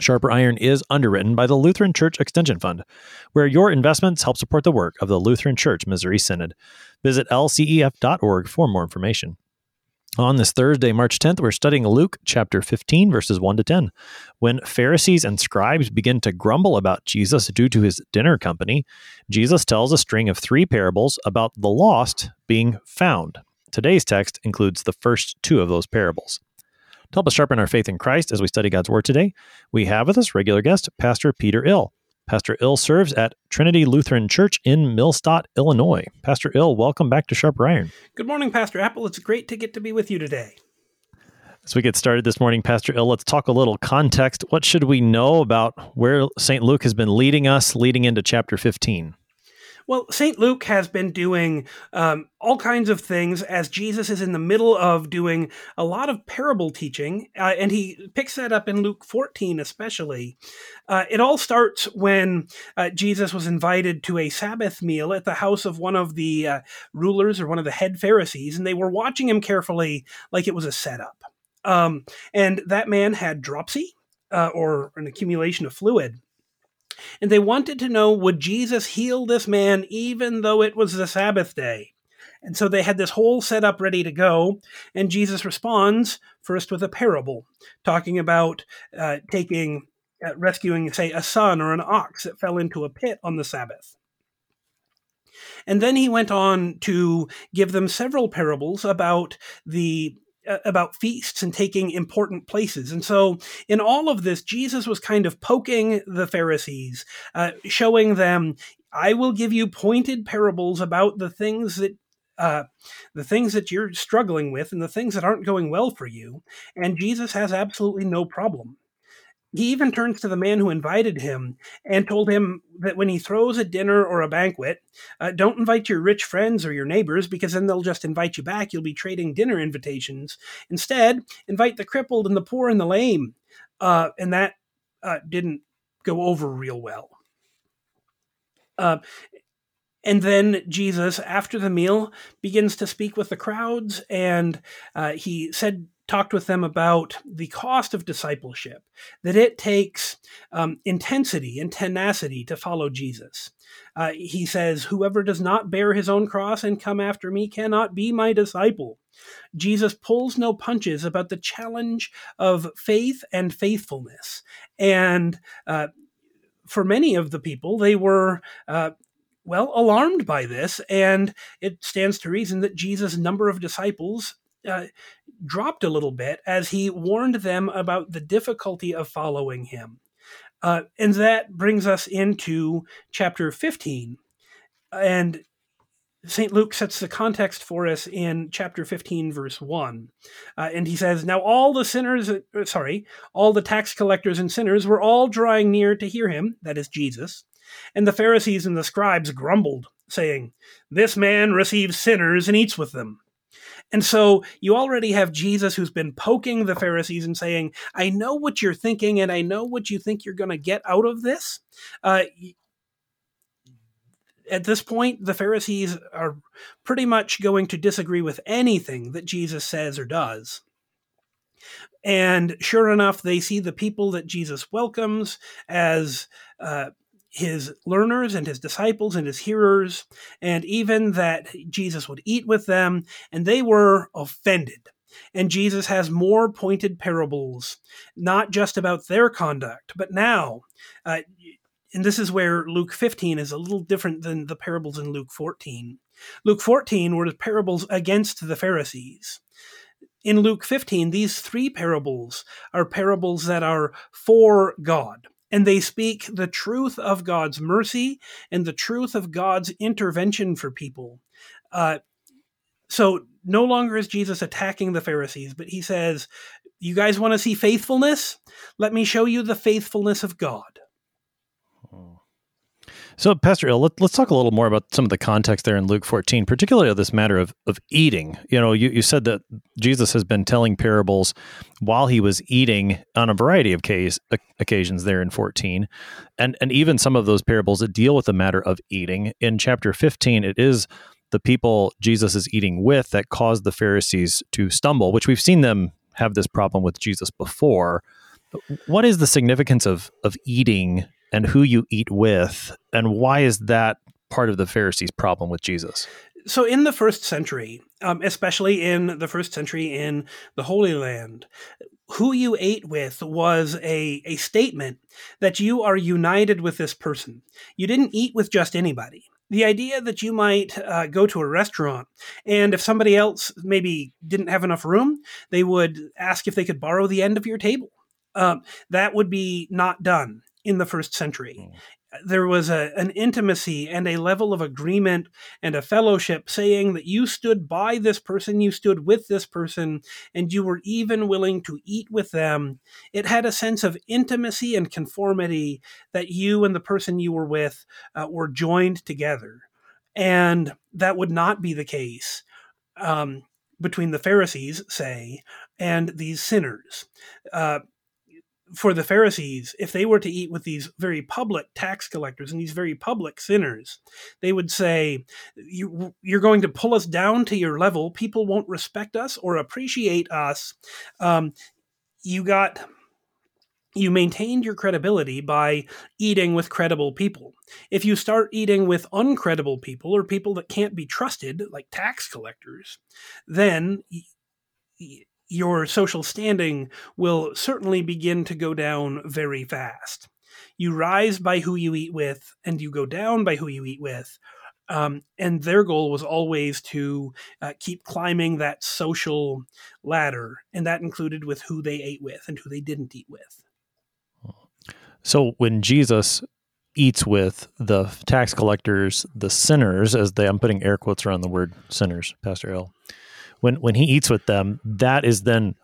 Sharper Iron is underwritten by the Lutheran Church Extension Fund, where your investments help support the work of the Lutheran Church Missouri Synod. Visit lcef.org for more information. On this Thursday, March 10th, we're studying Luke chapter 15, verses 1 to 10. When Pharisees and scribes begin to grumble about Jesus due to his dinner company, Jesus tells a string of three parables about the lost being found. Today's text includes the first two of those parables. To help us sharpen our faith in Christ as we study God's Word today, we have with us regular guest, Pastor Peter Ill. Pastor Ill serves at Trinity Lutheran Church in Millstadt, Illinois. Pastor Ill, welcome back to Sharper Iron. Good morning, Pastor Appel. It's great to get to be with you today. As we get started this morning, Pastor Ill, let's talk a little context. What should we know about where St. Luke has been leading us leading into chapter 15? Well, St. Luke has been doing um, all kinds of things as Jesus is in the middle of doing a lot of parable teaching, uh, and he picks that up in Luke 14 especially. Uh, it all starts when uh, Jesus was invited to a Sabbath meal at the house of one of the uh, rulers or one of the head Pharisees, and they were watching him carefully like it was a setup. Um, and that man had dropsy, uh, or an accumulation of fluid and they wanted to know would Jesus heal this man even though it was the Sabbath day? And so they had this whole setup ready to go. And Jesus responds first with a parable, talking about uh, taking, uh, rescuing, say, a son or an ox that fell into a pit on the Sabbath. And then he went on to give them several parables about the about feasts and taking important places. And so, in all of this, Jesus was kind of poking the Pharisees, uh, showing them, I will give you pointed parables about the things that. Uh, the things that you're struggling with and the things that aren't going well for you. And Jesus has absolutely no problem he even turns to the man who invited him and told him that when he throws a dinner or a banquet, uh, don't invite your rich friends or your neighbors because then they'll just invite you back. You'll be trading dinner invitations. Instead, invite the crippled and the poor and the lame. Uh, and that uh, didn't go over real well. Uh, and then Jesus, after the meal, begins to speak with the crowds, and uh, he said talked with them about the cost of discipleship, that it takes um, intensity and tenacity to follow Jesus. Uh, he says, Whoever does not bear his own cross and come after me cannot be my disciple. Jesus pulls no punches about the challenge of faith and faithfulness. And uh, for many of the people, they were uh, well, alarmed by this, and it stands to reason that Jesus' number of disciples uh, dropped a little bit as he warned them about the difficulty of following him. Uh, and that brings us into chapter 15. And St. Luke sets the context for us in chapter 15, verse 1. Uh, and he says, Now all the sinners, uh, sorry, all the tax collectors and sinners were all drawing near to hear him, that is Jesus. And the Pharisees and the scribes grumbled, saying, This man receives sinners and eats with them. And so you already have Jesus who's been poking the Pharisees and saying, I know what you're thinking and I know what you think you're going to get out of this. Uh, at this point, the Pharisees are pretty much going to disagree with anything that Jesus says or does. And sure enough, they see the people that Jesus welcomes as uh, his learners and his disciples and his hearers, and even that Jesus would eat with them, and they were offended. And Jesus has more pointed parables, not just about their conduct, but now, uh, and this is where Luke 15 is a little different than the parables in Luke 14. Luke 14 were parables against the Pharisees. In Luke 15, these three parables are parables that are for God and they speak the truth of God's mercy and the truth of God's intervention for people. Uh, so no longer is Jesus attacking the Pharisees, but he says, You guys want to see faithfulness? Let me show you the faithfulness of God. So, Pastor Ill, let, us talk a little more about some of the context there in Luke 14, particularly this matter of, of eating. You know, you, you said that Jesus has been telling parables while he was eating on a variety of case, occasions there in 14. And, and even some of those parables that deal with the matter of eating. In chapter 15, it is the people Jesus is eating with that caused the Pharisees to stumble, which we've seen them have this problem with Jesus before. What is the significance of, of eating and who you eat with, and why is that part of the Pharisees' problem with Jesus? So, in the first century, um, especially in the first century in the Holy Land, who you ate with was a, a statement that you are united with this person. You didn't eat with just anybody. The idea that you might uh, go to a restaurant and if somebody else maybe didn't have enough room, they would ask if they could borrow the end of your table. Um, that would be not done in the first century. Mm. There was a, an intimacy and a level of agreement and a fellowship saying that you stood by this person, you stood with this person, and you were even willing to eat with them. It had a sense of intimacy and conformity that you and the person you were with uh, were joined together. And that would not be the case um, between the Pharisees, say, and these sinners. Uh, for the Pharisees, if they were to eat with these very public tax collectors and these very public sinners, they would say, you, You're going to pull us down to your level. People won't respect us or appreciate us. Um, you got. You maintained your credibility by eating with credible people. If you start eating with uncredible people or people that can't be trusted, like tax collectors, then your social standing will certainly begin to go down very fast. You rise by who you eat with, and you go down by who you eat with. Um, and their goal was always to uh, keep climbing that social ladder, and that included with who they ate with and who they didn't eat with. So when Jesus eats with the tax collectors, the sinners, as they, I'm putting air quotes around the word sinners, Pastor Ill when when he eats with them, that is then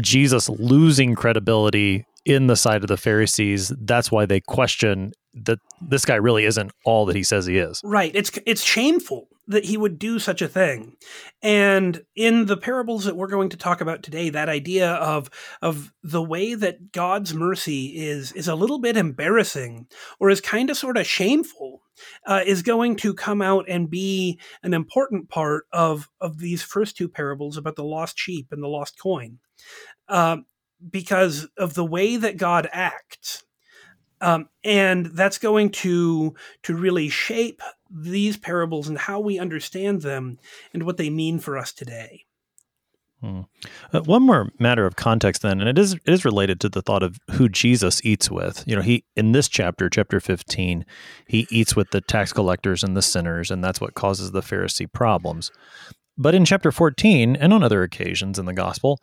Jesus losing credibility in the sight of the Pharisees. That's why they question that this guy really isn't all that he says he is. Right. It's it's shameful that he would do such a thing. And in the parables that we're going to talk about today, that idea of of the way that God's mercy is is a little bit embarrassing or is kind of sort of shameful uh, is going to come out and be an important part of of these first two parables about the lost sheep and the lost coin, uh, because of the way that God acts. Um, and that's going to to really shape these parables and how we understand them and what they mean for us today. Uh, one more matter of context, then, and it is it is related to the thought of who Jesus eats with. You know, he in this chapter, chapter fifteen, he eats with the tax collectors and the sinners, and that's what causes the Pharisee problems. But in chapter fourteen, and on other occasions in the gospel,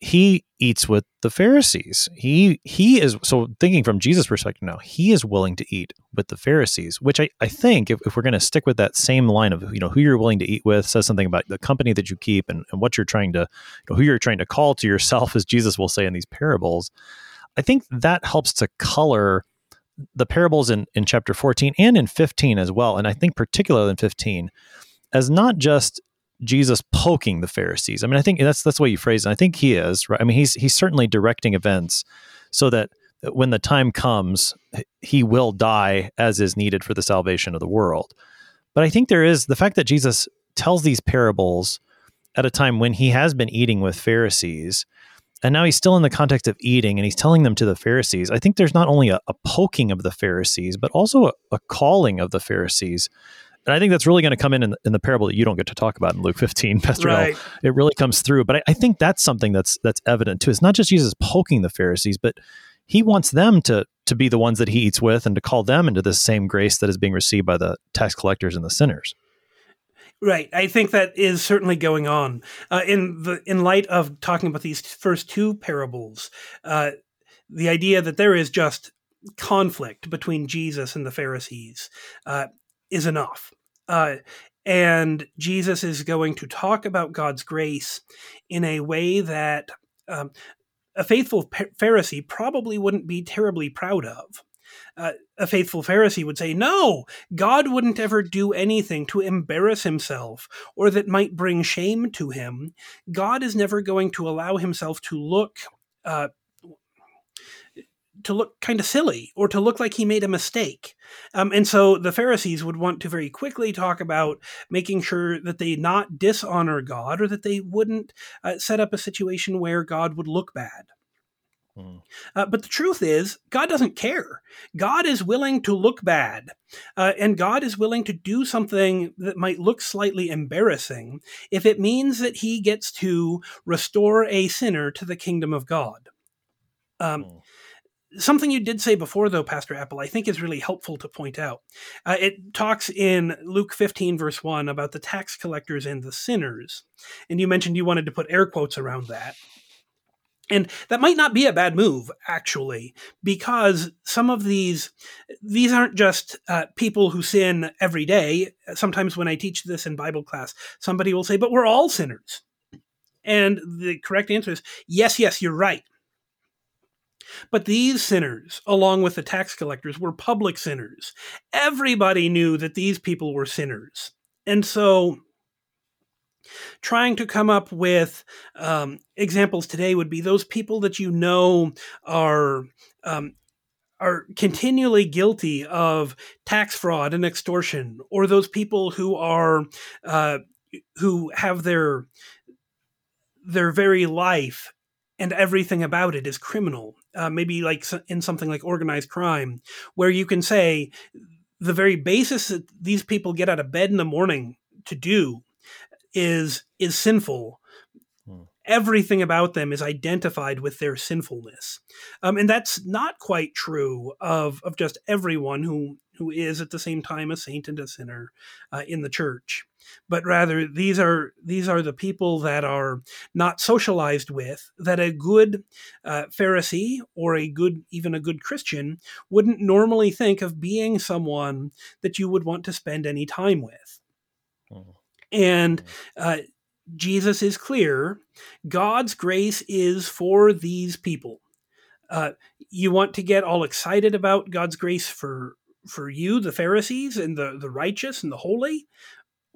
he eats with the Pharisees. He he is so thinking from Jesus' perspective now, he is willing to eat with the Pharisees, which I, I think if, if we're going to stick with that same line of you know who you're willing to eat with says something about the company that you keep and, and what you're trying to you know, who you're trying to call to yourself, as Jesus will say in these parables. I think that helps to color the parables in, in chapter 14 and in 15 as well. And I think particularly in 15 as not just Jesus poking the Pharisees. I mean, I think that's that's the way you phrase it. I think he is right. I mean, he's he's certainly directing events so that when the time comes, he will die as is needed for the salvation of the world. But I think there is the fact that Jesus tells these parables at a time when he has been eating with Pharisees, and now he's still in the context of eating and he's telling them to the Pharisees. I think there's not only a, a poking of the Pharisees, but also a, a calling of the Pharisees and I think that's really going to come in, in in, the parable that you don't get to talk about in Luke 15, Pastor right. Ill. It really comes through. But I, I, think that's something that's that's evident too. It's not just Jesus poking the Pharisees, but he wants them to to be the ones that he eats with and to call them into the same grace that is being received by the tax collectors and the sinners. Right. I think that is certainly going on uh, in the in light of talking about these first two parables. Uh, the idea that there is just conflict between Jesus and the Pharisees. Uh, is enough. Uh, and Jesus is going to talk about God's grace in a way that um, a faithful Pharisee probably wouldn't be terribly proud of. uh, a faithful Pharisee would say, No, God wouldn't ever do anything to embarrass himself or that might bring shame to him. God is never going to allow himself to look. Uh, to look kind of silly or to look like he made a mistake. Um, and so the Pharisees would want to very quickly talk about making sure that they not dishonor God or that they wouldn't uh, set up a situation where God would look bad. Hmm. Uh, but the truth is, God doesn't care. God is willing to look bad, uh, and God is willing to do something that might look slightly embarrassing if it means that he gets to restore a sinner to the kingdom of God. Um, hmm. Something you did say before, though, Pastor Appel, I think is really helpful to point out. Uh, it talks in Luke 15, verse 1, about the tax collectors and the sinners. And you mentioned you wanted to put air quotes around that. And that might not be a bad move, actually, because some of these these aren't just uh, people who sin every day. Sometimes when I teach this in Bible class, somebody will say, "But we're all sinners," and the correct answer is, "Yes, yes, you're right." But these sinners, along with the tax collectors, were public sinners. Everybody knew that these people were sinners, and so trying to come up with um, examples today would be those people that you know are um, are continually guilty of tax fraud and extortion, or those people who are uh, who have their their very life and everything about it is criminal. Uh, maybe like in something like organized crime, where you can say the very basis that these people get out of bed in the morning to do is is sinful. Everything about them is identified with their sinfulness. Um, and that's not quite true of of just everyone who who is at the same time a saint and a sinner uh, in the church but rather these are these are the people that are not socialized with that a good uh, pharisee or a good even a good christian wouldn't normally think of being someone that you would want to spend any time with. Hmm. And uh, Jesus is clear God's grace is for these people. Uh, you want to get all excited about God's grace for for you, the Pharisees, and the, the righteous and the holy?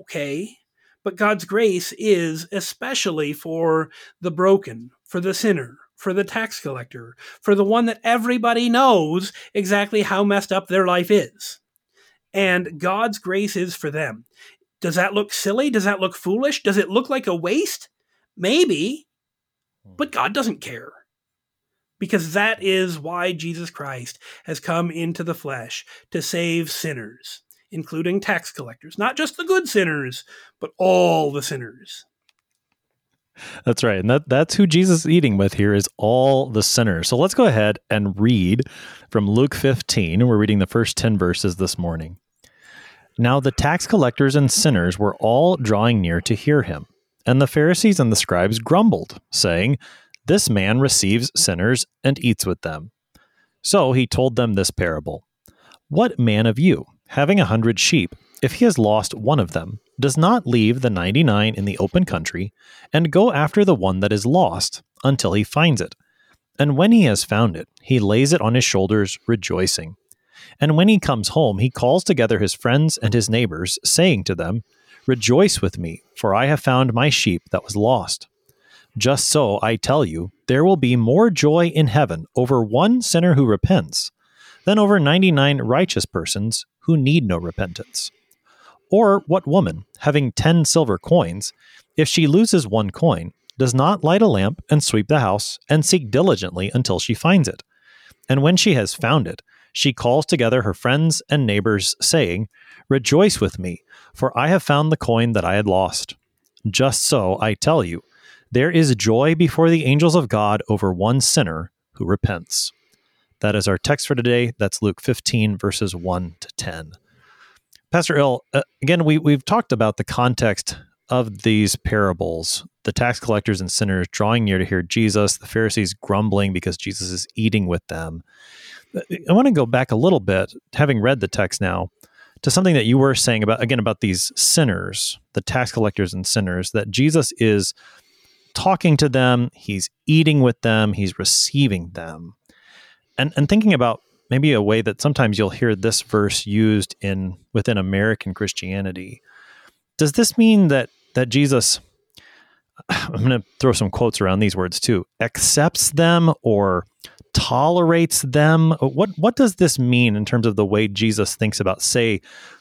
Okay. But God's grace is especially for the broken, for the sinner, for the tax collector, for the one that everybody knows exactly how messed up their life is. And God's grace is for them. Does that look silly? Does that look foolish? Does it look like a waste? Maybe. Hmm. But God doesn't care. Because that is why Jesus Christ has come into the flesh to save sinners, including tax collectors. Not just the good sinners, but all the sinners. That's right. And that, that's who Jesus is eating with here is all the sinners. So let's go ahead and read from Luke 15. We're reading the first 10 verses this morning. Now the tax collectors and sinners were all drawing near to hear him. And the Pharisees and the scribes grumbled, saying, This man receives sinners and eats with them. So he told them this parable What man of you, having a hundred sheep, if he has lost one of them, does not leave the ninety nine in the open country and go after the one that is lost until he finds it? And when he has found it, he lays it on his shoulders, rejoicing. And when he comes home, he calls together his friends and his neighbors, saying to them, Rejoice with me, for I have found my sheep that was lost. Just so, I tell you, there will be more joy in heaven over one sinner who repents than over 99 righteous persons who need no repentance. Or what woman, having 10 silver coins, if she loses one coin, does not light a lamp and sweep the house and seek diligently until she finds it? And when she has found it, she calls together her friends and neighbors, saying, Rejoice with me, for I have found the coin that I had lost. Just so, I tell you, there is joy before the angels of God over one sinner who repents. That is our text for today. That's Luke 15, verses 1 to 10. Pastor Ill, uh, again, we, we've talked about the context of these parables the tax collectors and sinners drawing near to hear Jesus, the Pharisees grumbling because Jesus is eating with them. I want to go back a little bit, having read the text now, to something that you were saying about again about these sinners, the tax collectors and sinners, that Jesus is talking to them, he's eating with them, he's receiving them. And and thinking about maybe a way that sometimes you'll hear this verse used in within American Christianity. Does this mean that that Jesus I'm going to throw some quotes around these words too. Accepts them or tolerates them. What what does this mean in terms of the way Jesus thinks about, say,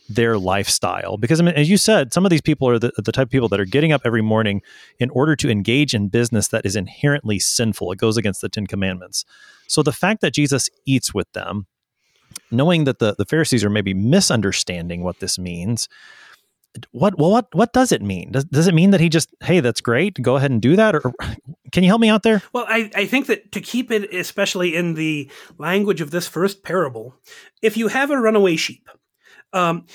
their lifestyle? Because I mean, as you said, some of these people are the, the type of people that are getting up every morning in order to engage in business that is inherently sinful. It goes against the Ten Commandments. So the fact that Jesus eats with them, knowing that the, the Pharisees are maybe misunderstanding what this means, what well what what does it mean? Does, does it mean that he just hey that's great go ahead and do that? Or, can you help me out there? Well I, I think that to keep it especially in the language of this first parable if you have a runaway sheep um,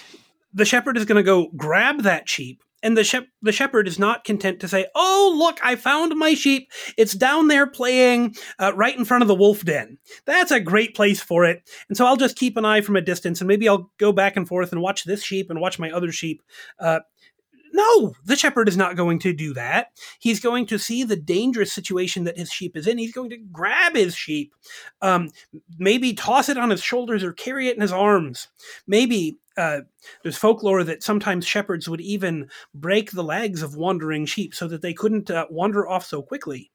the shepherd is going to go grab that sheep and the, shep- the shepherd is not content to say, Oh, look, I found my sheep. It's down there playing uh, right in front of the wolf den. That's a great place for it. And so I'll just keep an eye from a distance and maybe I'll go back and forth and watch this sheep and watch my other sheep. Uh, no, the shepherd is not going to do that. He's going to see the dangerous situation that his sheep is in. He's going to grab his sheep, um, maybe toss it on his shoulders or carry it in his arms. Maybe uh, there's folklore that sometimes shepherds would even break the legs of wandering sheep so that they couldn't uh, wander off so quickly.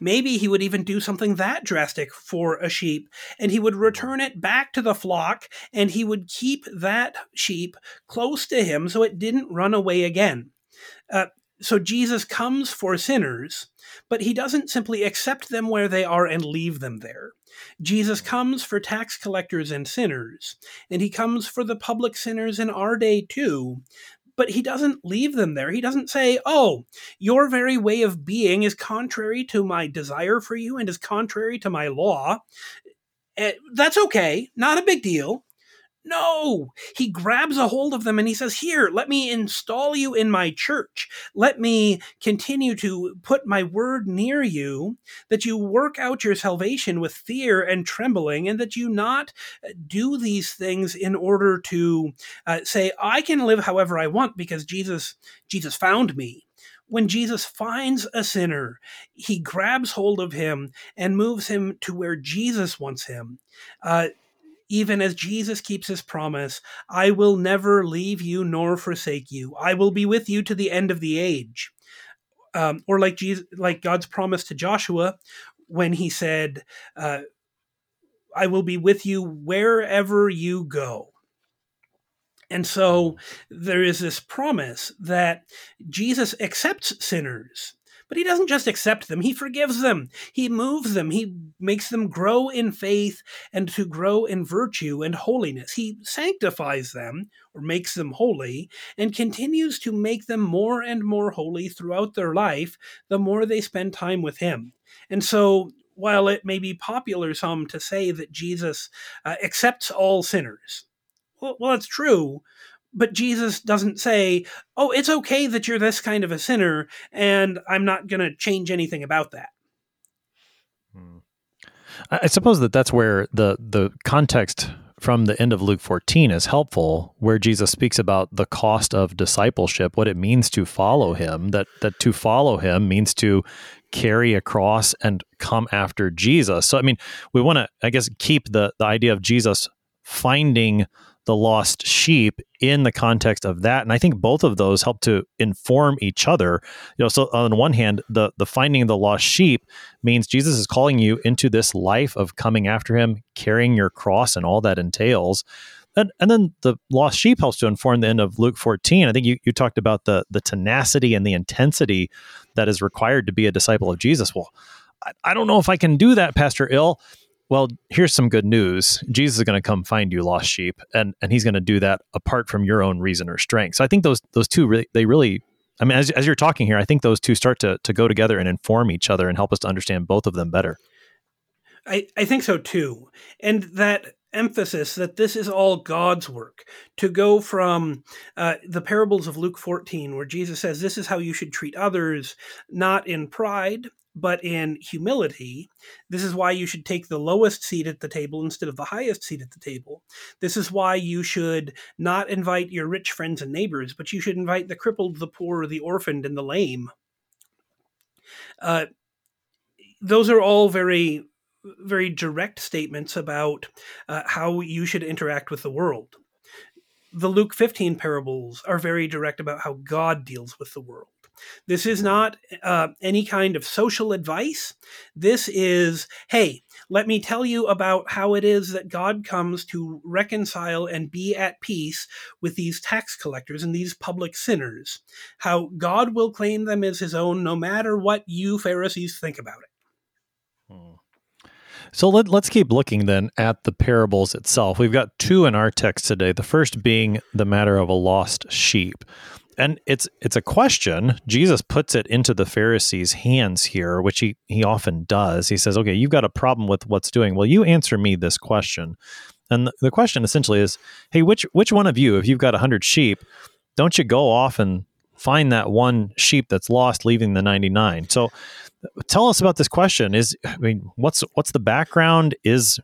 Maybe he would even do something that drastic for a sheep, and he would return it back to the flock, and he would keep that sheep close to him so it didn't run away again. Uh, so Jesus comes for sinners, but he doesn't simply accept them where they are and leave them there. Jesus comes for tax collectors and sinners, and he comes for the public sinners in our day too, but he doesn't leave them there. He doesn't say, Oh, your very way of being is contrary to my desire for you and is contrary to my law. Eh, that's okay, not a big deal. No, he grabs a hold of them and he says, Here, let me install you in my church. Let me continue to put my word near you, that you work out your salvation with fear and trembling, and that you not uh, do these things in order to uh, say, I can live however I want because Jesus, Jesus found me when Jesus finds a sinner, he grabs hold of him and moves him to where Jesus wants him. Uh, even as Jesus keeps his promise, I will never leave you nor forsake you. I will be with you to the end of the age. Um, or like Jesus, like God's promise to Joshua when he said, uh, I will be with you wherever you go. And so there is this promise that Jesus accepts sinners but he doesn't just accept them, he forgives them. He moves them. He makes them grow in faith and to grow in virtue and holiness. He sanctifies them or makes them holy and continues to make them more and more holy throughout their life the more they spend time with him. And so while it may be popular some to say that Jesus uh, accepts all sinners, well, well, it's true, but Jesus doesn't say, "Oh, it's okay that you're this kind of a sinner, and I'm not going to change anything about that." Hmm. I suppose that that's where the the context from the end of Luke 14 is helpful, where Jesus speaks about the cost of discipleship, what it means to follow Him. That that to follow Him means to carry a cross and come after Jesus. So, I mean, we want to, I guess, keep the the idea of Jesus finding the lost sheep in the context of that. And i think both of those help to inform each other. You know so on one hand the the finding the lost sheep means jesus is calling you into this life of coming after him carrying your cross and all that entails. And, and then the lost sheep helps to inform the end of luke 14 i think you, you talked about the the tenacity and the intensity that is required to be a disciple of jesus. Well I, I don't know if i can do that pastor ill well, here's some good news. Jesus is going to come find you, lost sheep, and and he's going to do that apart from your own reason or strength. So I think those those two really they really I mean as as you're talking here, I think those two start to to go together and inform each other and help us to understand both of them better. I I think so too. And that emphasis that this is all God's work to go from uh, the parables of Luke 14, where Jesus says, This is how you should treat others, not in pride, but in humility. This is why you should take the lowest seat at the table instead of the highest seat at the table. This is why you should not invite your rich friends and neighbors, but you should invite the crippled, the poor, the orphaned, and the lame. Uh, those are all very very direct statements about uh, how you should interact with the world. The Luke 15 parables are very direct about how God deals with the world. This is not uh, any kind of social advice. This is, hey, let me tell you about how it is that God comes to reconcile and be at peace with these tax collectors and these public sinners. How God will claim them as his own no matter what you Pharisees think about it. Hmm. So let, us keep looking then at the parables itself. We've got two in our text today. The first being the matter of a lost sheep and it's it's a question. Jesus puts it into the Pharisees' hands here, which he he often does. He says, "Okay, you've got a problem with what's doing. Well, you answer me this question." And the, the question essentially is, "Hey, which which one of you, if you've got a hundred sheep, don't you go off and find that one sheep that's lost, leaving the ninety nine? So, tell us about this question. Is I mean, what's what's the background? Is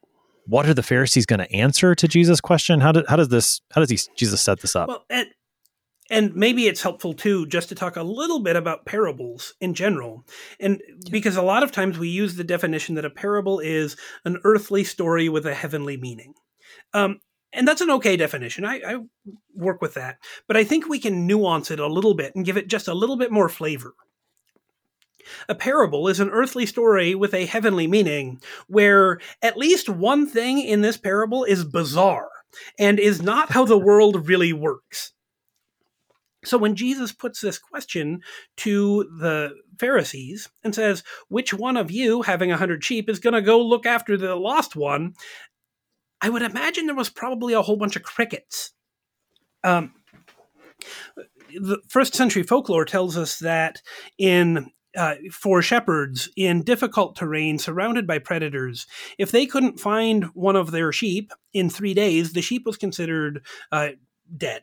what are the Pharisees going to answer to Jesus' question? How, do, how does this how does he Jesus set this up? Well, and maybe it's helpful too just to talk a little bit about parables in general. And because a lot of times we use the definition that a parable is an earthly story with a heavenly meaning. Um, and that's an okay definition. I, I work with that. But i think we can nuance it a little bit and give it just a little bit more flavor. A parable is an earthly story with a heavenly meaning, where at least one thing in this parable is bizarre and is not how the world really works. So when Jesus puts this question to the Pharisees and says, Which one of you, having a hundred sheep, is going to go look after the lost one? I would imagine there was probably a whole bunch of crickets. Um, the first century folklore tells us that in uh, for shepherds in difficult terrain surrounded by predators, if they couldn't find one of their sheep in three days, the sheep was considered uh, dead.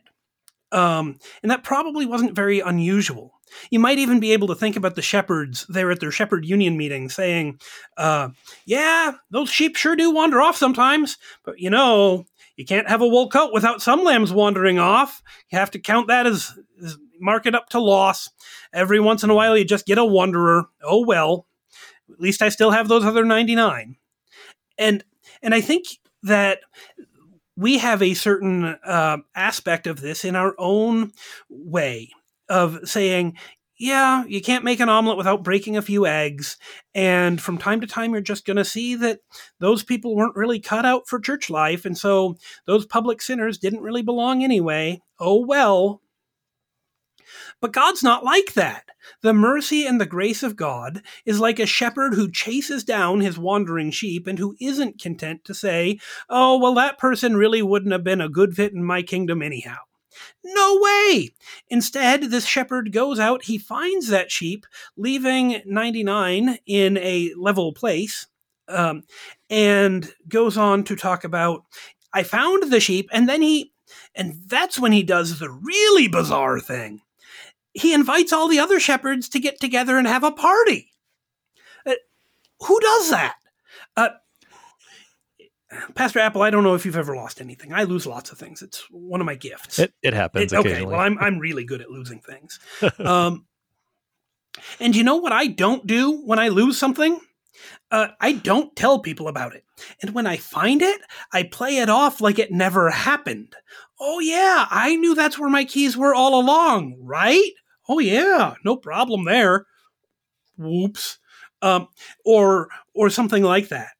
Um, and that probably wasn't very unusual. You might even be able to think about the shepherds there at their shepherd union meeting saying, uh, Yeah, those sheep sure do wander off sometimes, but you know, you can't have a wool coat without some lambs wandering off. You have to count that as, as mark it up to loss. Every once in a while, you just get a wanderer. Oh well, at least I still have those other 99. And and I think that we have a certain uh, aspect of this in our own way of saying, yeah, you can't make an omelet without breaking a few eggs. And from time to time, you're just going to see that those people weren't really cut out for church life. And so those public sinners didn't really belong anyway. Oh, well. But God's not like that. The mercy and the grace of God is like a shepherd who chases down his wandering sheep and who isn't content to say, oh, well, that person really wouldn't have been a good fit in my kingdom anyhow. No way! Instead, this shepherd goes out, he finds that sheep, leaving 99 in a level place, um, and goes on to talk about, I found the sheep, and then he, and that's when he does the really bizarre thing he invites all the other shepherds to get together and have a party. Uh, who does that? Uh, Pastor Appel, I don't know if you've ever lost anything. I lose lots of things. It's one of my gifts. It, it happens. It, okay, well, I'm I'm really good at losing things. um, and you know what I don't do when I lose something? Uh, I don't tell people about it. And when I find it, I play it off like it never happened. Oh, yeah, I knew that's where my keys were all along, right? Oh yeah, no problem there. Whoops. Um, or or something like that.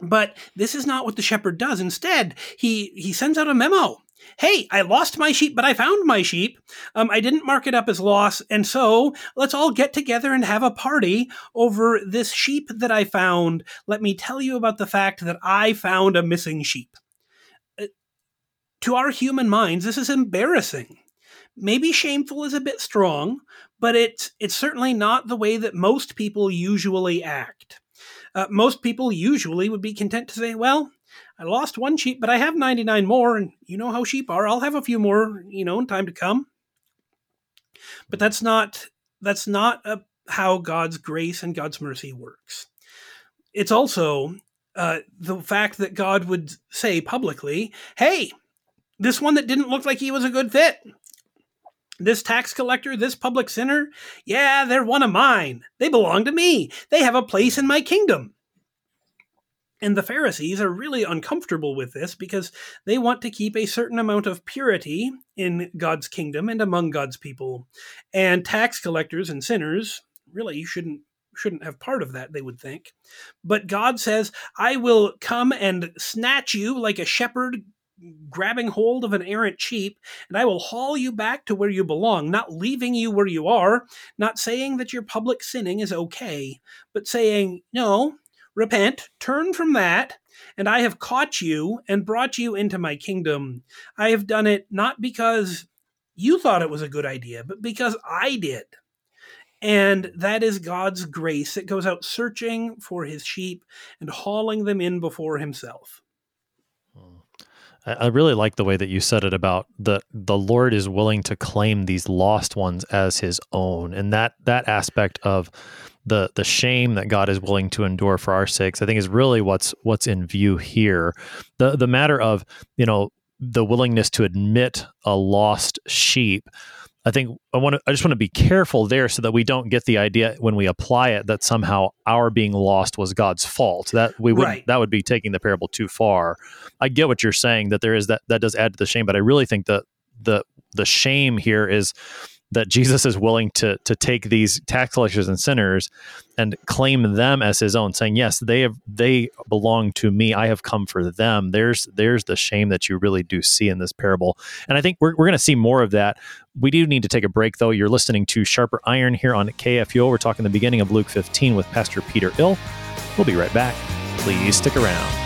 But this is not what the shepherd does. Instead, he he sends out a memo. Hey, I lost my sheep, but I found my sheep. Um, I didn't mark it up as loss, and so let's all get together and have a party over this sheep that I found. Let me tell you about the fact that I found a missing sheep. Uh, to our human minds, this is embarrassing maybe shameful is a bit strong, but it's it's certainly not the way that most people usually act. Uh, most people usually would be content to say, "Well, I lost one sheep, but I have 99 more, and you know how sheep are. I'll have a few more, you know, in time to come." But that's not that's not a, how God's grace and God's mercy works. It's also uh, the fact that God would say publicly, "Hey, this one that didn't look like he was a good fit, this tax collector, this public sinner, yeah, they're one of mine. They belong to me. They have a place in my kingdom. And the Pharisees are really uncomfortable with this because they want to keep a certain amount of purity in God's kingdom and among God's people. And tax collectors and sinners really you shouldn't shouldn't have part of that, they would think. But God says, I will come and snatch you like a shepherd grabbing hold of an errant sheep, and I will haul you back to where you belong, not leaving you where you are, not saying that your public sinning is okay, but saying, no, Repent, turn from that, and I have caught you and brought you into my kingdom. I have done it not because you thought it was a good idea, but because I did. And that is God's grace. It goes out searching for his sheep and hauling them in before himself. I really like the way that you said it about the the Lord is willing to claim these lost ones as his own. And that that aspect of the the shame that God is willing to endure for our sakes, I think is really what's what's in view here. The the matter of, you know, the willingness to admit a lost sheep. I think I want to I just want to be careful there so that we don't get the idea when we apply it that somehow our being lost was God's fault. That we would right. that would be taking the parable too far. I get what you're saying that there is that that does add to the shame, but I really think that the the shame here is that Jesus is willing to to take these tax collectors and sinners and claim them as his own, saying, "Yes, they have they belong to me. I have come for them." There's there's the shame that you really do see in this parable, and I think we're we're going to see more of that. We do need to take a break, though. You're listening to Sharper Iron here on KFUO. We're talking the beginning of Luke 15 with Pastor Peter Ill. We'll be right back. Please stick around.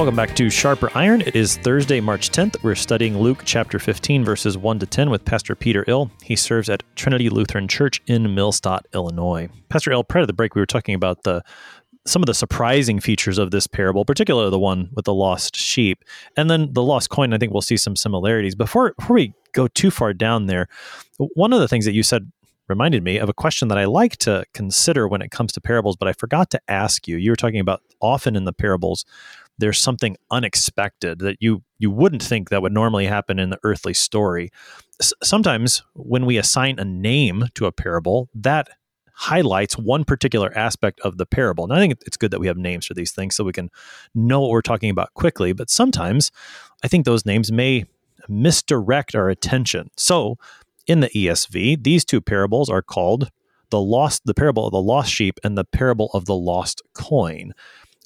Welcome back to Sharper Iron. It is Thursday, March 10th. We're studying Luke chapter 15, verses 1 to 10 with Pastor Peter Ill. He serves at Trinity Lutheran Church in Millstadt, Illinois. Pastor Ill, prior to the break, we were talking about the some of the surprising features of this parable, particularly the one with the lost sheep, and then the lost coin. I think we'll see some similarities. Before before we go too far down there, one of the things that you said reminded me of a question that I like to consider when it comes to parables, but I forgot to ask you. You were talking about often in the parables there's something unexpected that you you wouldn't think that would normally happen in the earthly story. S- sometimes when we assign a name to a parable, that highlights one particular aspect of the parable. And I think it's good that we have names for these things so we can know what we're talking about quickly, but sometimes I think those names may misdirect our attention. So, in the ESV, these two parables are called the lost the parable of the lost sheep and the parable of the lost coin.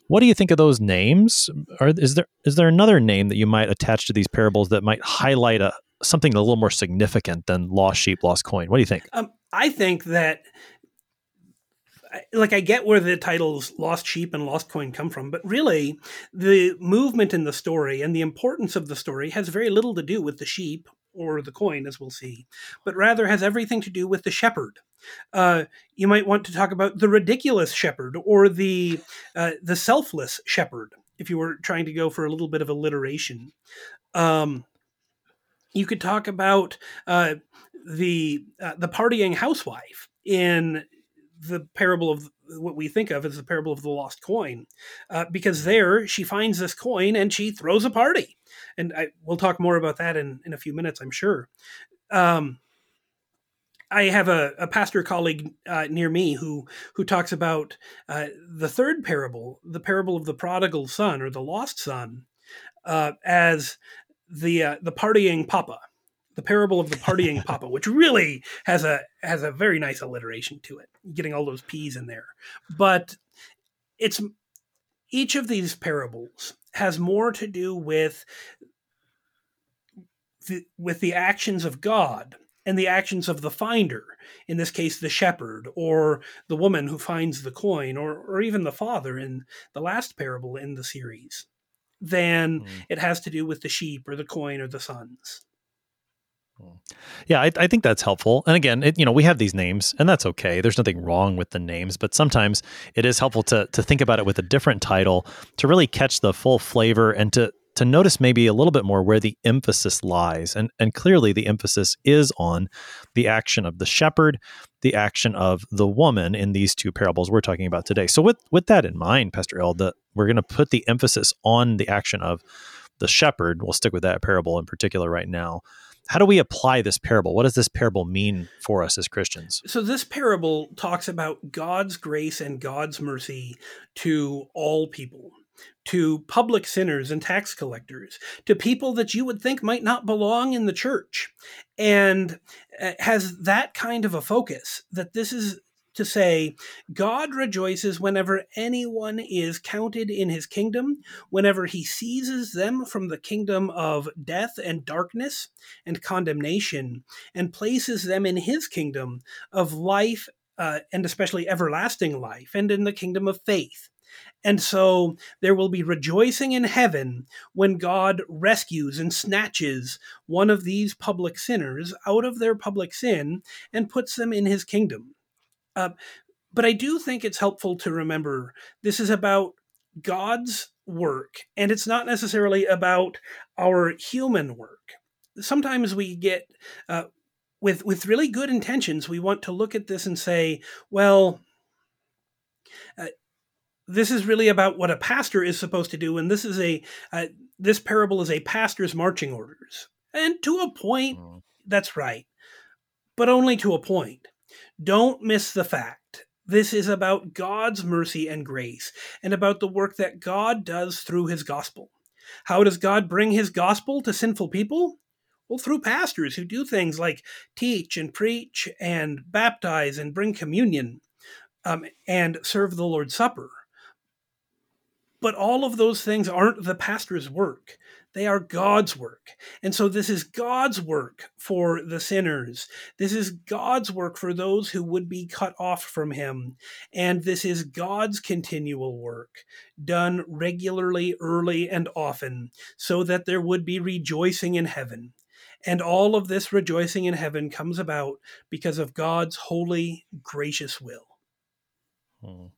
What do you think of those names? Or is there is there another name that you might attach to these parables that might highlight a something a little more significant than lost sheep, lost coin? What do you think? Um, I think that like I get where the titles lost sheep and lost coin come from, but really the movement in the story and the importance of the story has very little to do with the sheep or the coin, as we'll see, but rather has everything to do with the shepherd. Uh, you might want to talk about the ridiculous shepherd or the uh, the selfless shepherd, if you were trying to go for a little bit of alliteration. Um, you could talk about uh, the uh, the partying housewife in the parable of what we think of as the parable of the lost coin, uh, because there she finds this coin and she throws a party, and I, we'll talk more about that in in a few minutes, I'm sure. Um, I have a, a pastor colleague uh, near me who who talks about uh, the third parable, the parable of the prodigal son or the lost son, uh, as the uh, the partying papa the parable of the partying papa, which really has a has a very nice alliteration to it, getting all those p's in there. But it's each of these parables has more to do with the, with the actions of God and the actions of the finder, in this case, the shepherd, or the woman who finds the coin, or, or even the father in the last parable in the series, than mm. it has to do with the sheep or the coin or the sons. Yeah, I, I, think that's helpful. And again, it, you know, we have these names, and that's okay. There's nothing wrong with the names, but sometimes it is helpful to to think about it with a different title to really catch the full flavor and to to notice maybe a little bit more where the emphasis lies. And, and clearly, the emphasis is on the action of the shepherd, the action of the woman in these two parables we're talking about today. So, with, with that in mind, Pastor Ill, that we're going to put the emphasis on the action of the shepherd. We'll stick with that parable in particular right now. How do we apply this parable? What does this parable mean for us as Christians? So, this parable talks about God's grace and God's mercy to all people to public sinners and tax collectors, to people that you would think might not belong in the church, and uh, has that kind of a focus that this is to say, God rejoices whenever anyone is counted in his kingdom, whenever he seizes them from the kingdom of death and darkness and condemnation, and places them in his kingdom of life uh, and especially everlasting life, and in the kingdom of faith. And so there will be rejoicing in heaven when God rescues and snatches one of these public sinners out of their public sin and puts them in his kingdom. Uh, but I do think it's helpful to remember this is about God's work, and it's not necessarily about our human work. Sometimes we get, uh, with, with really good intentions, we want to look at this and say, well, uh, this is really about what a pastor is supposed to do and this is a uh, this parable is a pastor's marching orders and to a point mm. that's right but only to a point don't miss the fact. This is about God's mercy and grace and about the work that God does through his gospel. How does God bring his gospel to sinful people? Well, through pastors who do things like teach and preach and baptize and bring communion um, and serve the Lord's Supper. But all of those things aren't the pastor's work. They are God's work. And so this is God's work for the sinners. This is God's work for those who would be cut off from Him. And this is God's continual work, done regularly, early, and often, so that there would be rejoicing in heaven. And all of this rejoicing in heaven comes about because of God's holy, gracious will. Hmm.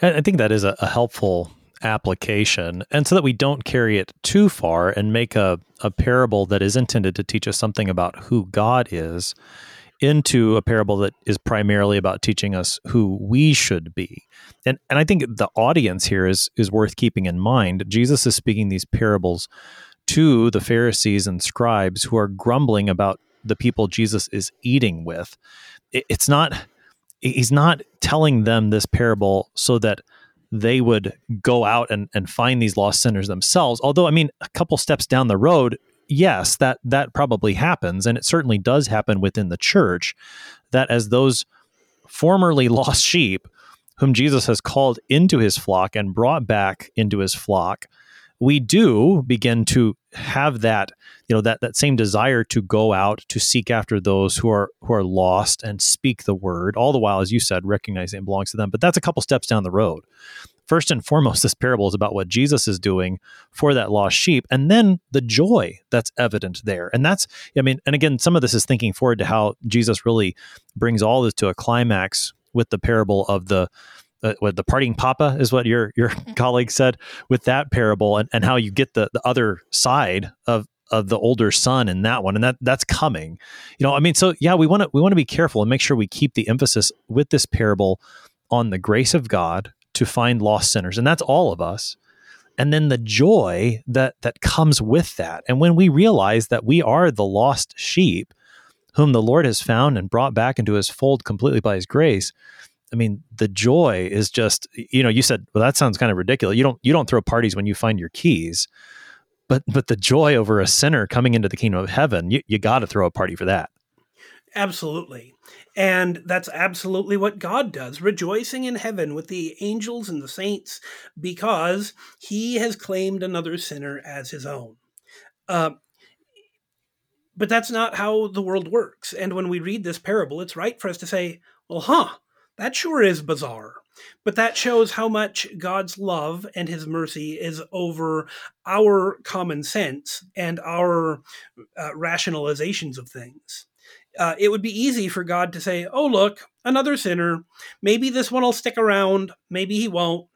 I think that is a, a helpful application and so that we don't carry it too far and make a, a parable that is intended to teach us something about who God is into a parable that is primarily about teaching us who we should be. And and I think the audience here is is worth keeping in mind. Jesus is speaking these parables to the Pharisees and scribes who are grumbling about the people Jesus is eating with. It, it's not he's not telling them this parable so that they would go out and, and find these lost sinners themselves. Although, I mean, a couple steps down the road, yes, that that probably happens, and it certainly does happen within the church. That as those formerly lost sheep, whom Jesus has called into his flock and brought back into his flock, we do begin to have that you know that that same desire to go out to seek after those who are who are lost and speak the word all the while as you said recognizing it belongs to them. But that's a couple steps down the road. First and foremost this parable is about what jesus is doing for that lost sheep and then the joy that's evident there. And that's i mean and again some of this is thinking forward to how jesus really brings all this to a climax with the parable of the uh, what the parting papa is what your your colleague said with that parable and, and how you get the, the other side of of the older son in that one. And that that's coming. You know i mean so yeah we want to we want to be careful and make sure we keep the emphasis with this parable on the grace of god to find lost sinners. And that's all of us. And then the joy that that comes with that. And when we realize that we are the lost sheep whom the lord has found and brought back into his fold completely by his grace I mean, the joy is just, you know, you said, well, that sounds kind of ridiculous. You don't, you don't throw parties when you find your keys, but, but the joy over a sinner coming into the kingdom of heaven, you, you got to throw a party for that. Absolutely. And that's absolutely what God does, rejoicing in heaven with the angels and the saints because he has claimed another sinner as his own. Uh, but that's not how the world works. And when we read this parable, it's right for us to say, well, huh, that sure is bizarre. But that shows how much God's love and his mercy is over our common sense and our uh, rationalizations of things. Uh, it would be easy for God to say, oh, look, another sinner. Maybe this one will stick around. Maybe he won't.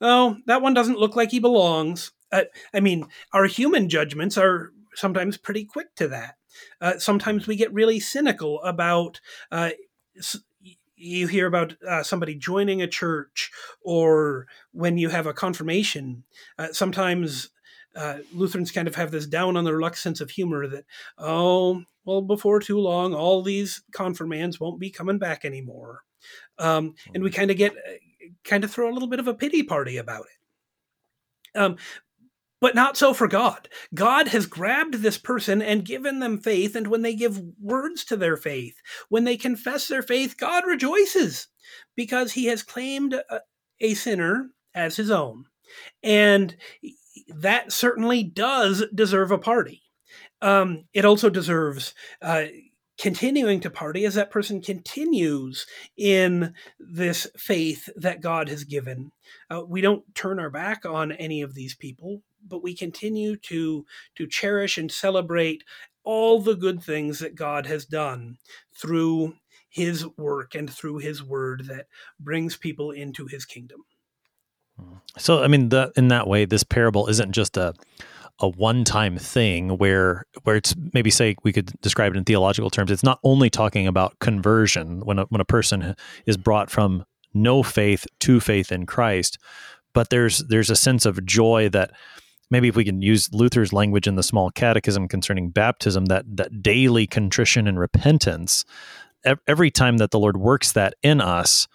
Oh, that one doesn't look like he belongs. Uh, I mean, our human judgments are sometimes pretty quick to that. Uh, sometimes we get really cynical about uh, you hear about uh, somebody joining a church or when you have a confirmation uh, sometimes uh, lutherans kind of have this down on their luck sense of humor that oh well before too long all these confirmands won't be coming back anymore. Um, and we kind of get uh, kind of throw a little bit of a pity party about it. Um, but not so for God. God has grabbed this person and given them faith, and when they give words to their faith, when they confess their faith, God rejoices because he has claimed a, a sinner as his own. And that certainly does deserve a party. Um, it also deserves uh, continuing to party as that person continues in this faith that God has given. Uh, we don't turn our back on any of these people but we continue to to cherish and celebrate all the good things that God has done through his work and through his word that brings people into his kingdom. Hmm. So I mean the, in that way this parable isn't just a a one-time thing where where it's maybe say we could describe it in theological terms it's not only talking about conversion when a, when a person is brought from no faith to faith in Christ but there's there's a sense of joy that maybe if we can use Luther's language in the small catechism concerning baptism, that that daily contrition and repentance, every time that the Lord works that in us,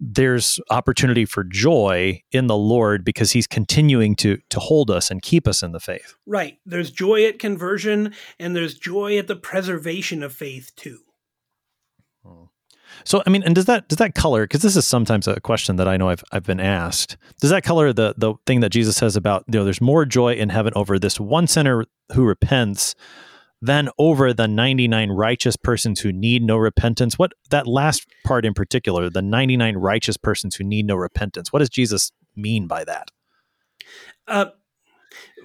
there's opportunity for joy in the Lord because He's continuing to to hold us and keep us in the faith. Right. There's joy at conversion, and there's joy at the preservation of faith too. Hmm. So I mean, and does that does that color? Because this is sometimes a question that I know I've I've been asked. Does that color the the thing that Jesus says about you know there's more joy in heaven over this one sinner who repents than over the 99 righteous persons who need no repentance? What that last part in particular, the 99 righteous persons who need no repentance. What does Jesus mean by that? Uh,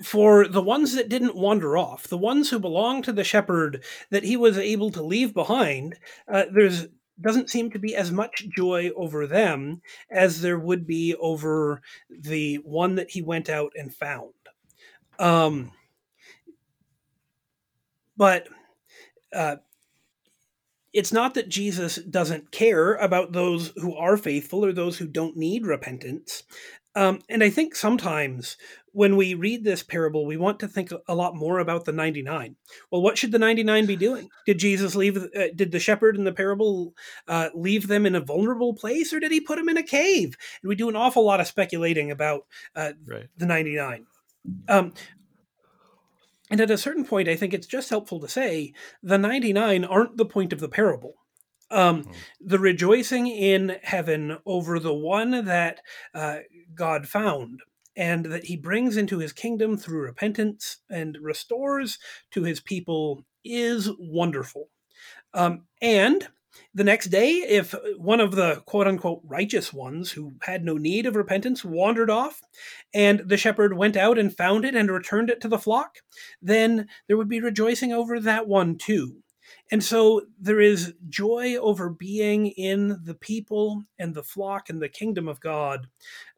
for the ones that didn't wander off, the ones who belong to the shepherd that he was able to leave behind, uh, there's doesn't seem to be as much joy over them as there would be over the one that he went out and found. Um, but uh, it's not that Jesus doesn't care about those who are faithful or those who don't need repentance. Um, and I think sometimes when we read this parable, we want to think a lot more about the 99. Well, what should the 99 be doing? Did Jesus leave, uh, did the shepherd in the parable uh, leave them in a vulnerable place or did he put them in a cave? And we do an awful lot of speculating about uh, right. the 99. Um, and at a certain point, I think it's just helpful to say the 99 aren't the point of the parable. Um, mm-hmm. The rejoicing in heaven over the one that uh, God found and that he brings into his kingdom through repentance and restores to his people is wonderful. Um, and the next day, if one of the quote unquote righteous ones who had no need of repentance wandered off, and the shepherd went out and found it and returned it to the flock, then there would be rejoicing over that one too. And so there is joy over being in the people and the flock and the kingdom of God.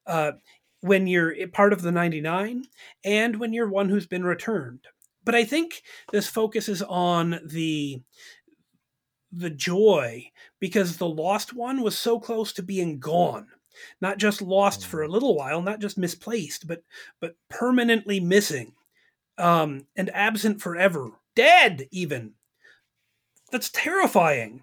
Uh, when you're part of the 99 and when you're one who's been returned. But I think this focuses on the the joy because the lost one was so close to being gone not just lost for a mm. little while not just misplaced but but permanently missing um and absent forever dead even that's terrifying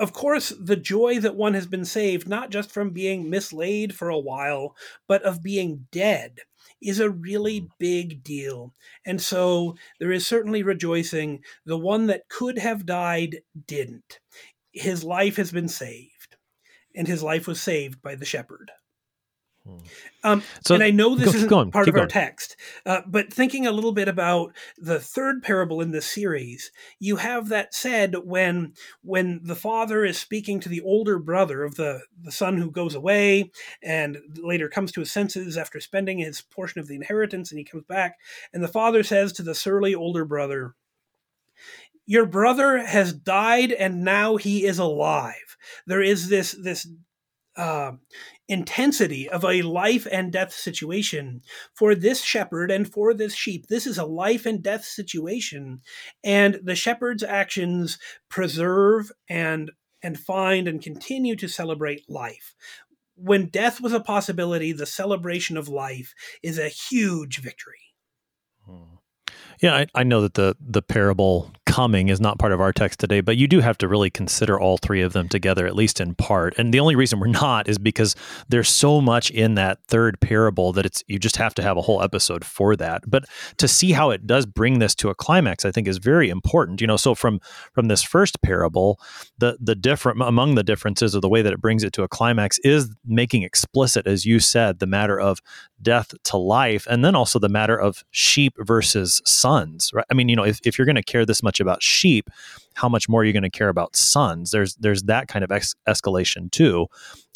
of course, the joy that one has been saved, not just from being mislaid for a while, but of being dead, is a really mm. big deal. And so there is certainly rejoicing. The one that could have died didn't. His life has been saved, and his life was saved by the shepherd. Um, So- and I know this go- isn't part of our text, uh, but thinking a little bit about the third parable in this series, you have that said when when the father is speaking to the older brother of the the son who goes away and later comes to his senses after spending his portion of the inheritance, and he comes back, and the father says to the surly older brother. Your brother has died and now he is alive. There is this this uh, intensity of a life and death situation for this shepherd and for this sheep. This is a life and death situation, and the shepherd's actions preserve and and find and continue to celebrate life. When death was a possibility, the celebration of life is a huge victory. Hmm. Yeah, I, I know that the the parable coming is not part of our text today, but you do have to really consider all three of them together, at least in part. And the only reason we're not is because there's so much in that third parable that it's you just have to have a whole episode for that. But to see how it does bring this to a climax, I think is very important. You know, so from from this first parable, the the different among the differences of the way that it brings it to a climax is making explicit, as you said, the matter of death to life, and then also the matter of sheep versus sons. Right? I mean, you know, if, if you're going to care this much about sheep, how much more you're you going to care about sons? There's there's that kind of ex- escalation too.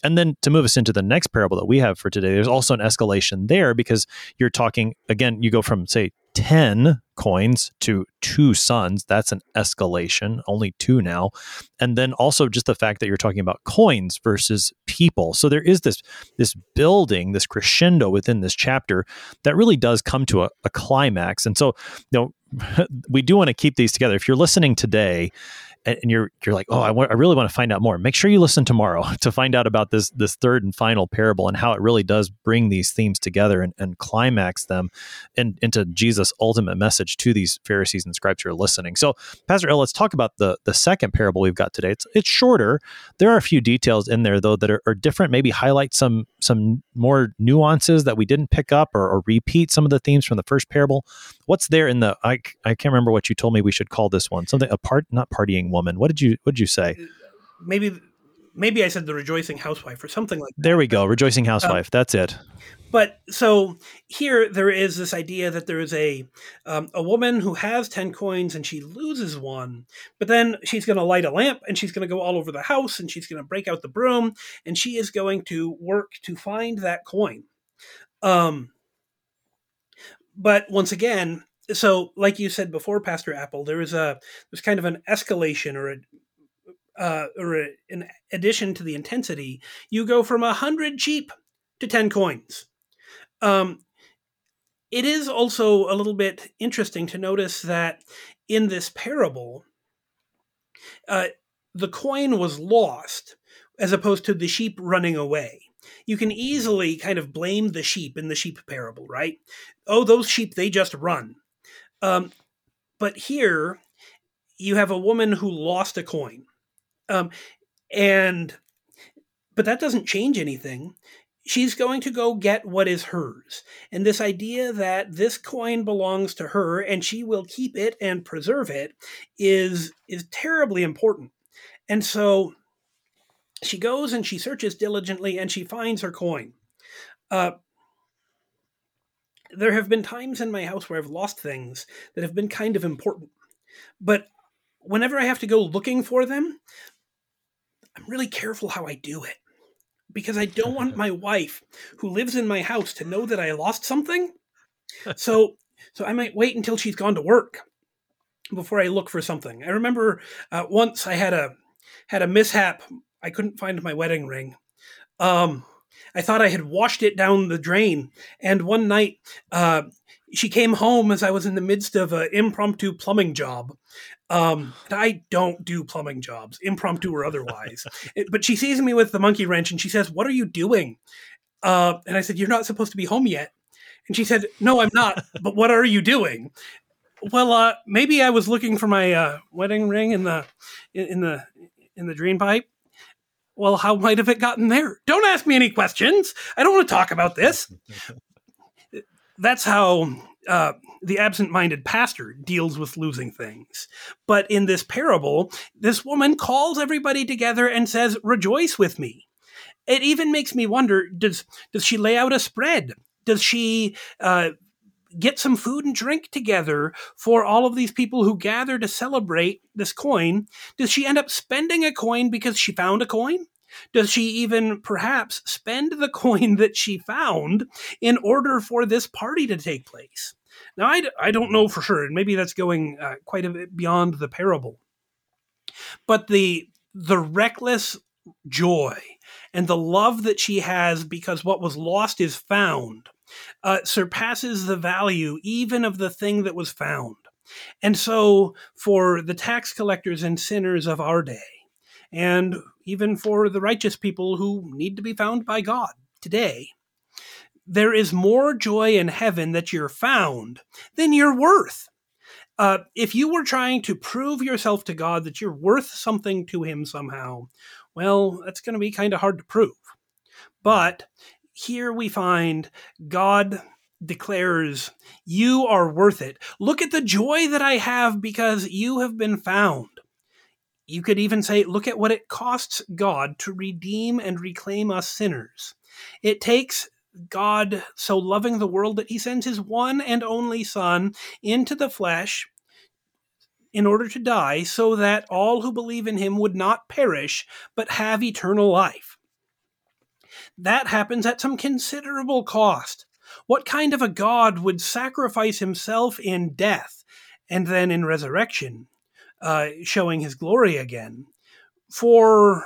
And then to move us into the next parable that we have for today, there's also an escalation there because you're talking again. You go from say ten coins to two sons. That's an escalation. Only two now, and then also just the fact that you're talking about coins versus people. So there is this this building, this crescendo within this chapter that really does come to a, a climax. And so, you know, we do want to keep these together. If you're listening today and you're you're like, oh, I wa- I really want to find out more. Make sure you listen tomorrow to find out about this this third and final parable and how it really does bring these themes together and, and climax them in, into Jesus' ultimate message to these Pharisees and scribes who are listening. So, Pastor Ill, let's talk about the the second parable we've got today. It's it's shorter. There are a few details in there though that are, are different. Maybe highlight some some more nuances that we didn't pick up or, or repeat some of the themes from the first parable. What's there in the I, I can't remember what you told me we should call this one something a part not partying woman. What did you what did you say? Maybe maybe I said the rejoicing housewife or something like that. There we go. Rejoicing housewife. That's it. But so here there is this idea that there is a um, a woman who has ten coins and she loses one, but then she's going to light a lamp and she's going to go all over the house and she's going to break out the broom and she is going to work to find that coin. Um, but once again, so like you said before, Pastor Appel, there is a there's kind of an escalation or a uh, or a, an addition to the intensity. You go from a hundred sheep to ten coins. Um, it is also a little bit interesting to notice that in this parable, uh, the coin was lost as opposed to the sheep running away. You can easily kind of blame the sheep in the sheep parable, right? Oh, those sheep, they just run. Um, but here, you have a woman who lost a coin. Um, and, but that doesn't change anything she's going to go get what is hers. And this idea that this coin belongs to her and she will keep it and preserve it is is terribly important. And so she goes and she searches diligently and she finds her coin. Uh, there have been times in my house where I've lost things that have been kind of important. But whenever I have to go looking for them, I'm really careful how I do it because I don't want my wife who lives in my house to know that I lost something. So so I might wait until she's gone to work before I look for something. I remember uh, once I had a had a mishap. I couldn't find my wedding ring. Um, I thought I had washed it down the drain, and one night uh, she came home as I was in the midst of an impromptu plumbing job. Um, I don't do plumbing jobs, impromptu or otherwise. It- but she sees me with the monkey wrench and she says, "What are you doing?" Uh, and I said, "You're not supposed to be home yet." And she said, "No, I'm not. but what are you doing?" Well, uh, maybe I was looking for my uh, wedding ring in the in, in the in the drain pipe. Well, how might have it gotten there? Don't ask me any questions. I don't want to talk about this. That's how uh, the absent-minded pastor deals with losing things. But in this parable, this woman calls everybody together and says, "Rejoice with me." it even makes me wonder: does does she lay out a spread? Does she uh, get some food and drink together for all of these people who gather to celebrate this coin? Does she end up spending a coin because she found a coin? Does she even perhaps spend the coin that she found in order for this party to take place? Now, I, I don't know for sure, and maybe that's going uh, quite a bit beyond the parable. But the the reckless joy and the love that she has because what was lost is found uh, surpasses the value even of the thing that was found. And so, for the tax collectors and sinners of our day, and even for the righteous people who need to be found by God today, there is more joy in heaven that you're found than you're worth. Uh, if you were trying to prove yourself to God that you're worth something to Him somehow, well, that's going to be kind of hard to prove. But here we find God declares, You are worth it. Look at the joy that I have because you have been found. You could even say, Look at what it costs God to redeem and reclaim us sinners. It takes God so loving the world that he sends his one and only Son into the flesh in order to die, so that all who believe in him would not perish, but have eternal life. That happens at some considerable cost. What kind of a God would sacrifice himself in death and then in resurrection, uh, showing his glory again, for,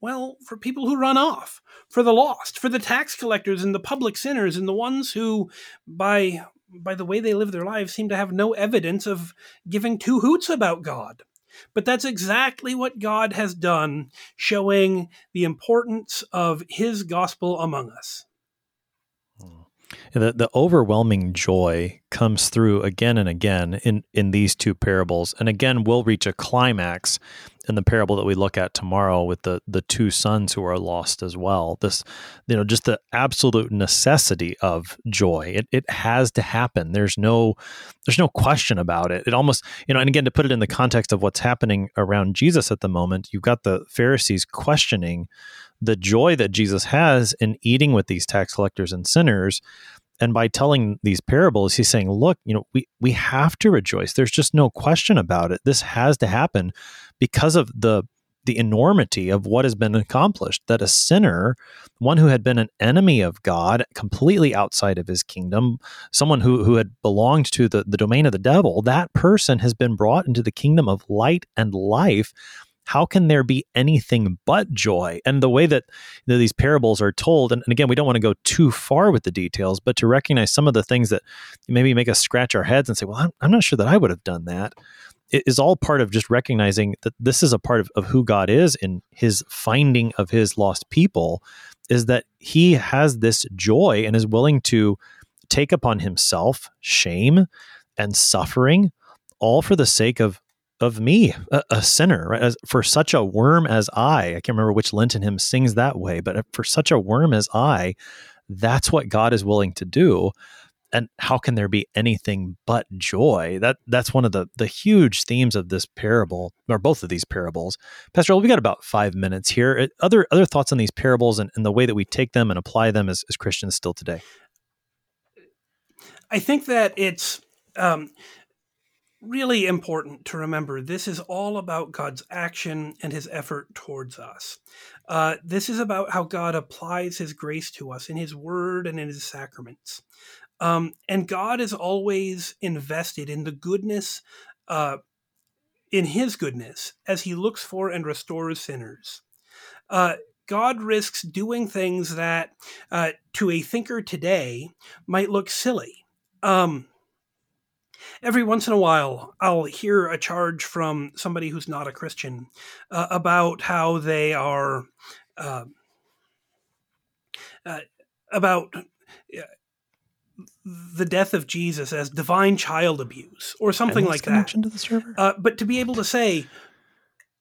well, for people who run off, for the lost, for the tax collectors and the public sinners and the ones who, by by the way they live their lives, seem to have no evidence of giving two hoots about God. But that's exactly what God has done, showing the importance of his gospel among us. The, the overwhelming joy comes through again and again in, in these two parables. And again, we'll reach a climax in the parable that we look at tomorrow with the the two sons who are lost as well. This, you know, just the absolute necessity of joy. It it has to happen. There's no there's no question about it. It almost, you know, and again to put it in the context of what's happening around Jesus at the moment, you've got the Pharisees questioning the joy that Jesus has in eating with these tax collectors and sinners and by telling these parables he's saying look you know we we have to rejoice there's just no question about it this has to happen because of the the enormity of what has been accomplished that a sinner one who had been an enemy of god completely outside of his kingdom someone who who had belonged to the, the domain of the devil that person has been brought into the kingdom of light and life how can there be anything but joy? And the way that you know, these parables are told, and, and again, we don't want to go too far with the details, but to recognize some of the things that maybe make us scratch our heads and say, well, I'm, I'm not sure that I would have done that. It is all part of just recognizing that this is a part of, of who God is in his finding of his lost people, is that he has this joy and is willing to take upon himself shame and suffering, all for the sake of of me, a, a sinner, right? As, for such a worm as I, I can't remember which Lenten hymn sings that way, but for such a worm as I, that's what God is willing to do. And how can there be anything but joy? That that's one of the the huge themes of this parable, or both of these parables. Pastor, we got about five minutes here. Other other thoughts on these parables and, and the way that we take them and apply them as, as Christians still today. I think that it's um, really important to remember this is all about God's action and his effort towards us. Uh, this is about how God applies his grace to us in his word and in his sacraments. Um, and God is always invested in the goodness, uh, in his goodness, as he looks for and restores sinners. Uh, God risks doing things that, uh, to a thinker today, might look silly. Um, every once in a while, I'll hear a charge from somebody who's not a Christian uh, about how they are uh, uh, about the death of Jesus as divine child abuse or something like that. To the server? Uh, but to be able to say,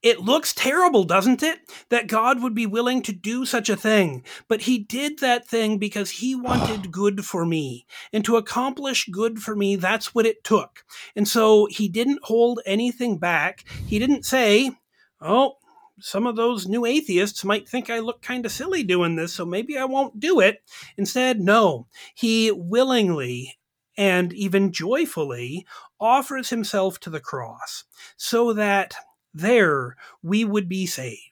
it looks terrible, doesn't it? That God would be willing to do such a thing. But he did that thing because he wanted good for me. And to accomplish good for me, that's what it took. And so he didn't hold anything back. He didn't say, Oh, some of those new atheists might think I look kind of silly doing this, so maybe I won't do it. Instead, no, he willingly and even joyfully offers himself to the cross so that there we would be saved.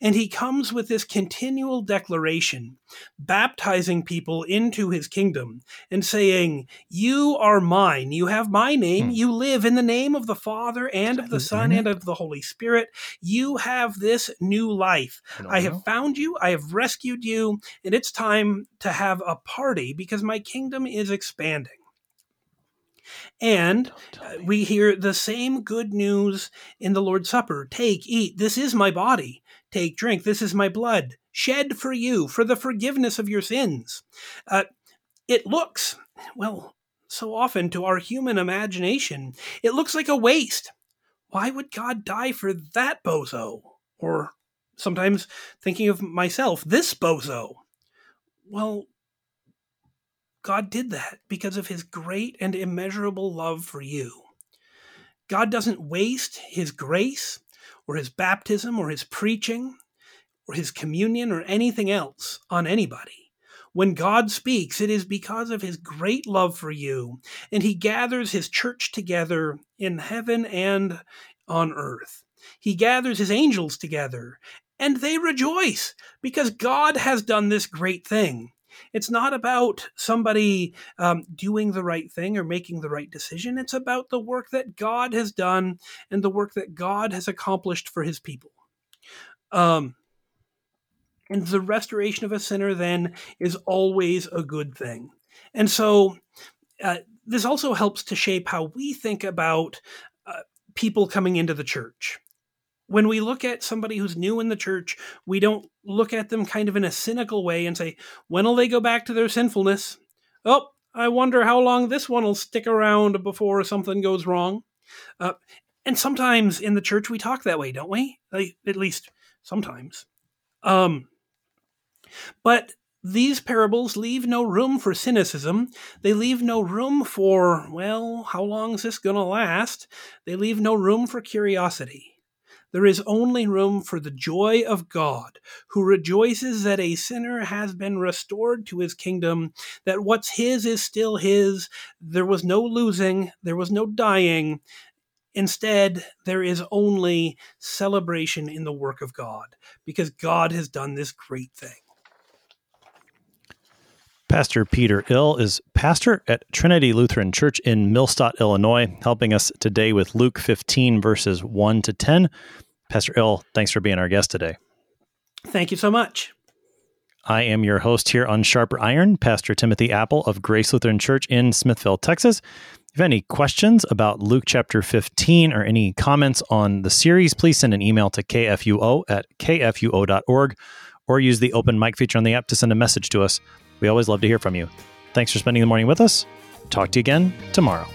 And he comes with this continual declaration, baptizing people into his kingdom and saying, You are mine. You have my name. Hmm. You live in the name of the Father and of the Son and of the Holy Spirit. You have this new life. I, I have found you. I have rescued you. And it's time to have a party because my kingdom is expanding. And we hear the same good news in the Lord's Supper Take, eat, this is my body. Take, drink, this is my blood, shed for you for the forgiveness of your sins. Uh, it looks, well, so often to our human imagination, it looks like a waste. Why would God die for that bozo? Or sometimes thinking of myself, this bozo. Well, God did that because of his great and immeasurable love for you. God doesn't waste his grace or his baptism or his preaching or his communion or anything else on anybody. When God speaks, it is because of his great love for you, and he gathers his church together in heaven and on earth. He gathers his angels together, and they rejoice because God has done this great thing. It's not about somebody um, doing the right thing or making the right decision. It's about the work that God has done and the work that God has accomplished for his people. Um, and the restoration of a sinner then is always a good thing. And so uh, this also helps to shape how we think about uh, people coming into the church when we look at somebody who's new in the church, we don't look at them kind of in a cynical way and say, when will they go back to their sinfulness? Oh, I wonder how long this one will stick around before something goes wrong. Uh, and sometimes in the church we talk that way, don't we? Like, at least sometimes. Um, but these parables leave no room for cynicism. They leave no room for, well, how long is this going to last? They leave no room for curiosity. There is only room for the joy of God, who rejoices that a sinner has been restored to his kingdom, that what's his is still his. There was no losing, there was no dying. Instead, there is only celebration in the work of God, because God has done this great thing. Pastor Peter Ill is pastor at Trinity Lutheran Church in Millstadt, Illinois, helping us today with Luke 15, verses 1 to 10. Pastor Ill, thanks for being our guest today. Thank you so much. I am your host here on Sharper Iron, Pastor Timothy Appel of Grace Lutheran Church in Smithville, Texas. If you have any questions about Luke chapter 15 or any comments on the series, please send an email to kfuo at kfuo.org or use the open mic feature on the app to send a message to us. We always love to hear from you. Thanks for spending the morning with us. Talk to you again tomorrow.